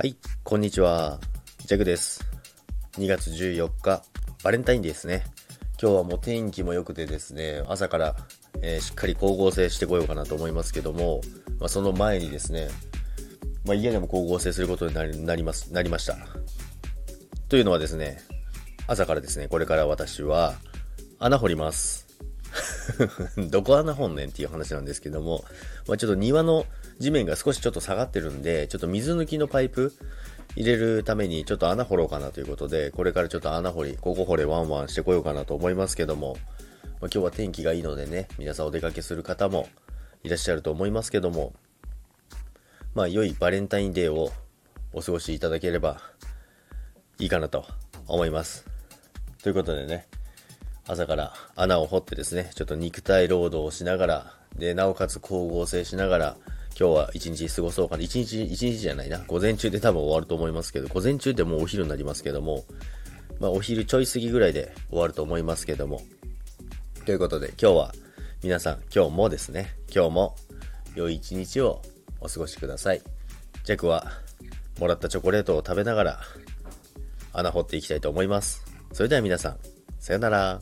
はい、こんにちは。ジャグです。2月14日、バレンタインデーですね。今日はもう天気も良くてですね、朝から、えーしっかり光合成してこようかなと思いますけども、まあ、その前にですね、まあ、家でも光合成することになりなります、なりました。というのはですね、朝からですね、これから私は穴掘ります。どこ穴掘んねんっていう話なんですけども、まあ、ちょっと庭の地面が少しちょっと下がってるんで、ちょっと水抜きのパイプ入れるためにちょっと穴掘ろうかなということで、これからちょっと穴掘り、ここ掘れワンワンしてこようかなと思いますけども、まあ、今日は天気がいいのでね、皆さんお出かけする方もいらっしゃると思いますけども、まあ良いバレンタインデーをお過ごしいただければいいかなと思います。ということでね、朝から穴を掘ってですね、ちょっと肉体労働をしながら、で、なおかつ光合成しながら、今日は一日過ごそうかな。一日、一日じゃないな。午前中で多分終わると思いますけど、午前中でもうお昼になりますけども、まあお昼ちょい過ぎぐらいで終わると思いますけども。ということで、今日は皆さん、今日もですね、今日も良い一日をお過ごしください。ジャックは、もらったチョコレートを食べながら、穴掘っていきたいと思います。それでは皆さん、さよなら。